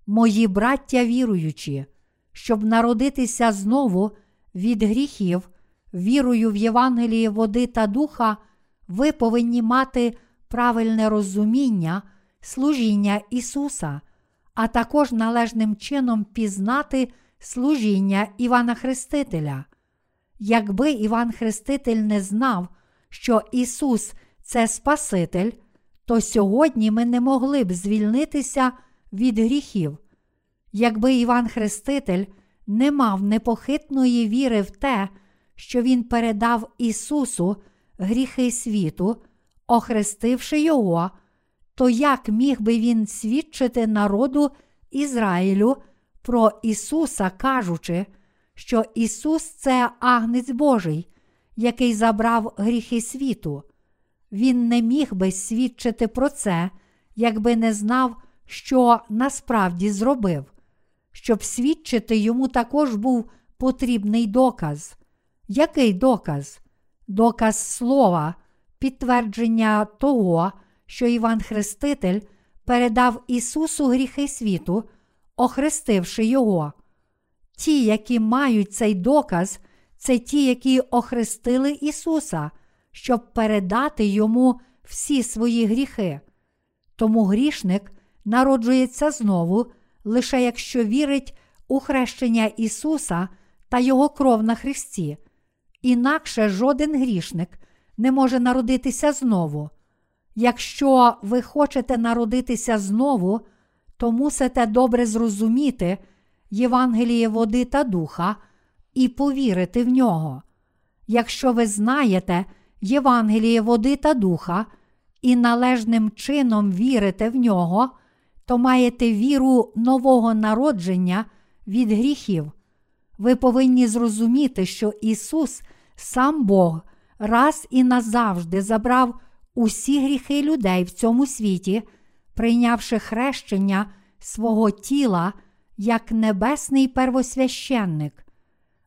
Мої браття віруючі, щоб народитися знову від гріхів, вірою в Євангеліє води та духа, ви повинні мати правильне розуміння служіння Ісуса, а також належним чином пізнати служіння Івана Хрестителя. Якби Іван Хреститель не знав, що Ісус це Спаситель, то сьогодні ми не могли б звільнитися від гріхів. Якби Іван Хреститель не мав непохитної віри в те, що Він передав Ісусу гріхи світу, охрестивши Його, то як міг би він свідчити народу Ізраїлю про Ісуса, кажучи, що Ісус це агнець Божий, який забрав гріхи світу? Він не міг би свідчити про це, якби не знав, що насправді зробив. Щоб свідчити йому також був потрібний доказ. Який доказ? Доказ слова, підтвердження того, що Іван Хреститель передав Ісусу гріхи світу, охрестивши Його. Ті, які мають цей доказ, це ті, які охрестили Ісуса, щоб передати Йому всі свої гріхи. Тому грішник народжується знову, лише якщо вірить у хрещення Ісуса та Його кров на Христі. Інакше жоден грішник не може народитися знову. Якщо ви хочете народитися знову, то мусите добре зрозуміти Євангеліє води та духа і повірити в нього. Якщо ви знаєте Євангеліє води та духа і належним чином вірите в нього, то маєте віру нового народження від гріхів. Ви повинні зрозуміти, що Ісус, сам Бог, раз і назавжди забрав усі гріхи людей в цьому світі, прийнявши хрещення свого тіла як небесний первосвященник.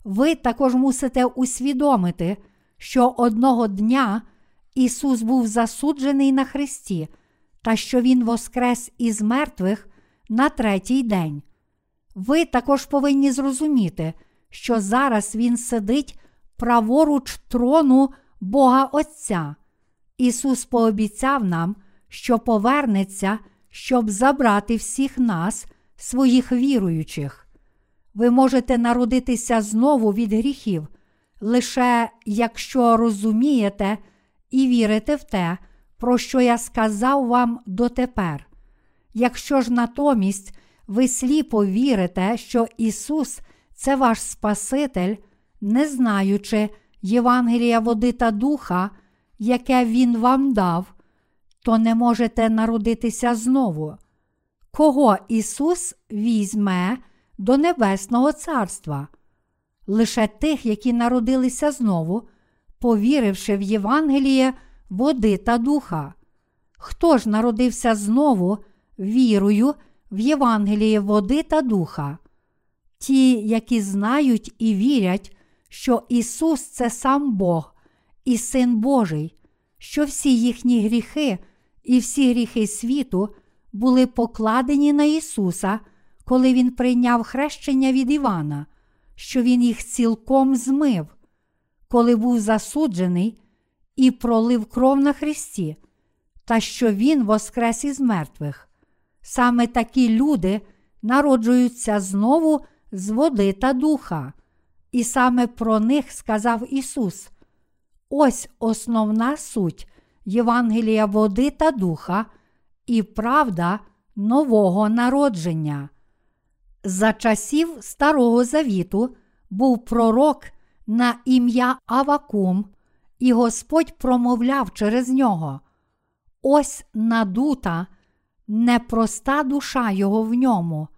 Ви також мусите усвідомити, що одного дня Ісус був засуджений на Христі, та що Він воскрес із мертвих на третій день. Ви також повинні зрозуміти, що зараз Він сидить праворуч трону Бога Отця. Ісус пообіцяв нам, що повернеться, щоб забрати всіх нас, своїх віруючих. Ви можете народитися знову від гріхів, лише якщо розумієте і вірите в те, про що я сказав вам дотепер. Якщо ж натомість ви сліпо вірите, що Ісус це ваш Спаситель, не знаючи Євангелія води та духа, яке Він вам дав, то не можете народитися знову. Кого Ісус візьме до Небесного Царства? Лише тих, які народилися знову, повіривши в Євангеліє води та духа. Хто ж народився знову вірою в Євангеліє води та духа? Ті, які знають і вірять, що Ісус це сам Бог і Син Божий, що всі їхні гріхи і всі гріхи світу були покладені на Ісуса, коли Він прийняв хрещення від Івана, що Він їх цілком змив, коли був засуджений і пролив кров на Христі, та що Він воскрес із мертвих. Саме такі люди народжуються знову з води та духа, і саме про них сказав Ісус. Ось основна суть Євангелія води та духа і правда нового народження. За часів Старого Завіту був пророк на ім'я Авакум, і Господь промовляв через нього. Ось надута, непроста душа його в ньому,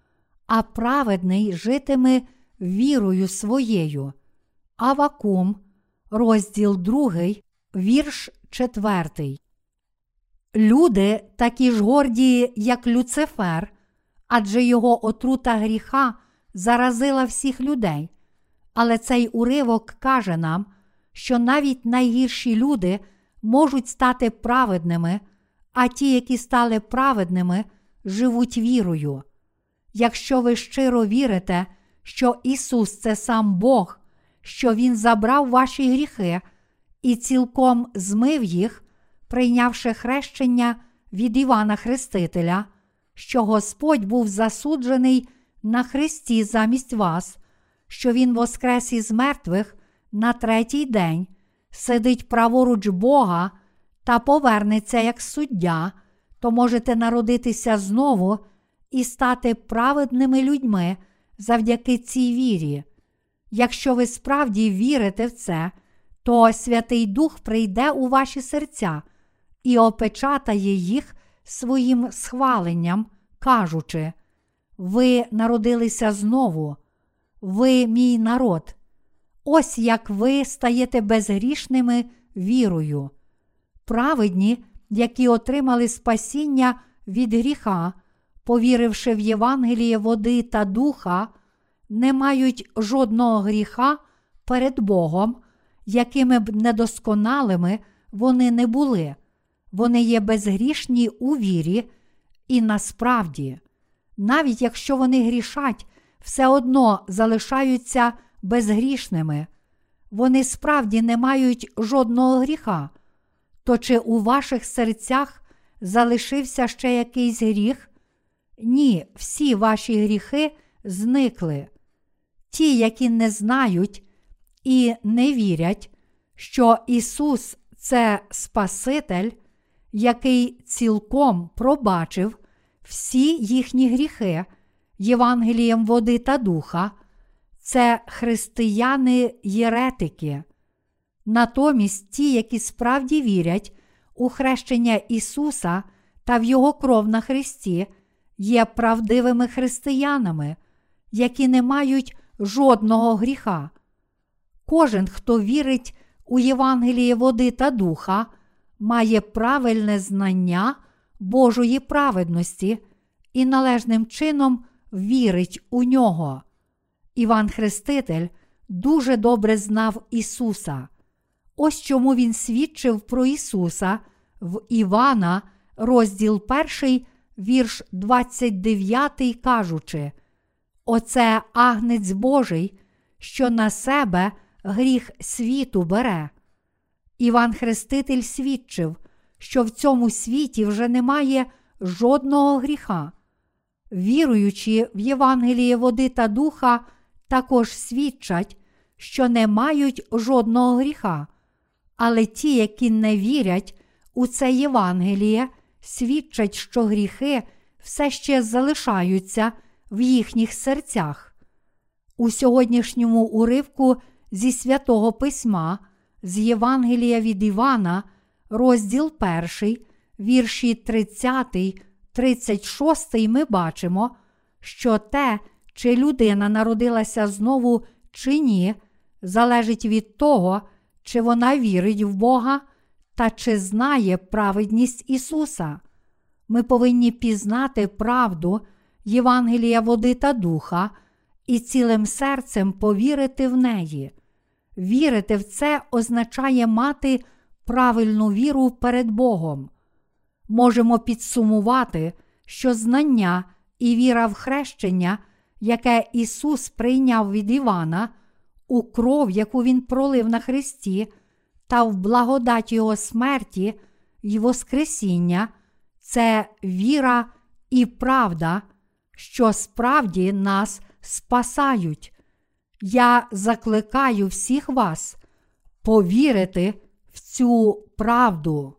а праведний житиме вірою своєю. Авакум, розділ 2, вірш 4. Люди такі ж горді, як Люцифер, адже його отрута гріха заразила всіх людей. Але цей уривок каже нам, що навіть найгірші люди можуть стати праведними, а ті, які стали праведними, живуть вірою. Якщо ви щиро вірите, що Ісус це сам Бог, що Він забрав ваші гріхи і цілком змив їх, прийнявши хрещення від Івана Хрестителя, що Господь був засуджений на Христі замість вас, що Він воскрес із мертвих на третій день, сидить праворуч Бога та повернеться як суддя, то можете народитися знову і стати праведними людьми завдяки цій вірі. Якщо ви справді вірите в це, то Святий Дух прийде у ваші серця і опечатає їх своїм схваленням, кажучи: Ви народилися знову, ви мій народ. Ось як ви стаєте безгрішними вірою. Праведні, які отримали спасіння від гріха, повіривши в Євангеліє води та духа, не мають жодного гріха перед Богом, якими б недосконалими вони не були. Вони є безгрішні у вірі, і насправді, навіть якщо вони грішать, все одно залишаються безгрішними. Вони справді не мають жодного гріха. То чи у ваших серцях залишився ще якийсь гріх? Ні, всі ваші гріхи зникли. Ті, які не знають і не вірять, що Ісус це Спаситель, який цілком пробачив всі їхні гріхи Євангелієм води та духа, це християни єретики. Натомість ті, які справді вірять у хрещення Ісуса та в Його кров на Христі, є правдивими християнами, які не мають жодного гріха. Кожен, хто вірить у Євангеліє води та духа, має правильне знання Божої праведності і належним чином вірить у нього. Іван Хреститель дуже добре знав Ісуса. Ось чому Він свідчив про Ісуса в Івана, розділ 1, вірш 29, кажучи: Оце агнець Божий, що на себе гріх світу бере. Іван Хреститель свідчив, що в цьому світі вже немає жодного гріха. Віруючи в Євангеліє води та духа, також свідчать, що не мають жодного гріха. Але ті, які не вірять у це Євангеліє, свідчать, що гріхи все ще залишаються в їхніх серцях. У сьогоднішньому уривку зі святого Письма, з Євангелія від Івана, розділ 1, вірші 30, 36, ми бачимо, що те, чи людина народилася знову чи ні, залежить від того, чи вона вірить в Бога та чи знає праведність Ісуса. Ми повинні пізнати правду Євангелія води та духа і цілим серцем повірити в неї. Вірити в це означає мати правильну віру перед Богом. Можемо підсумувати, що знання і віра в хрещення, яке Ісус прийняв від Івана, у кров, яку Він пролив на Христі, та в благодать Його смерті й Воскресіння, це віра і правда, що справді нас спасають. Я закликаю всіх вас повірити в цю правду.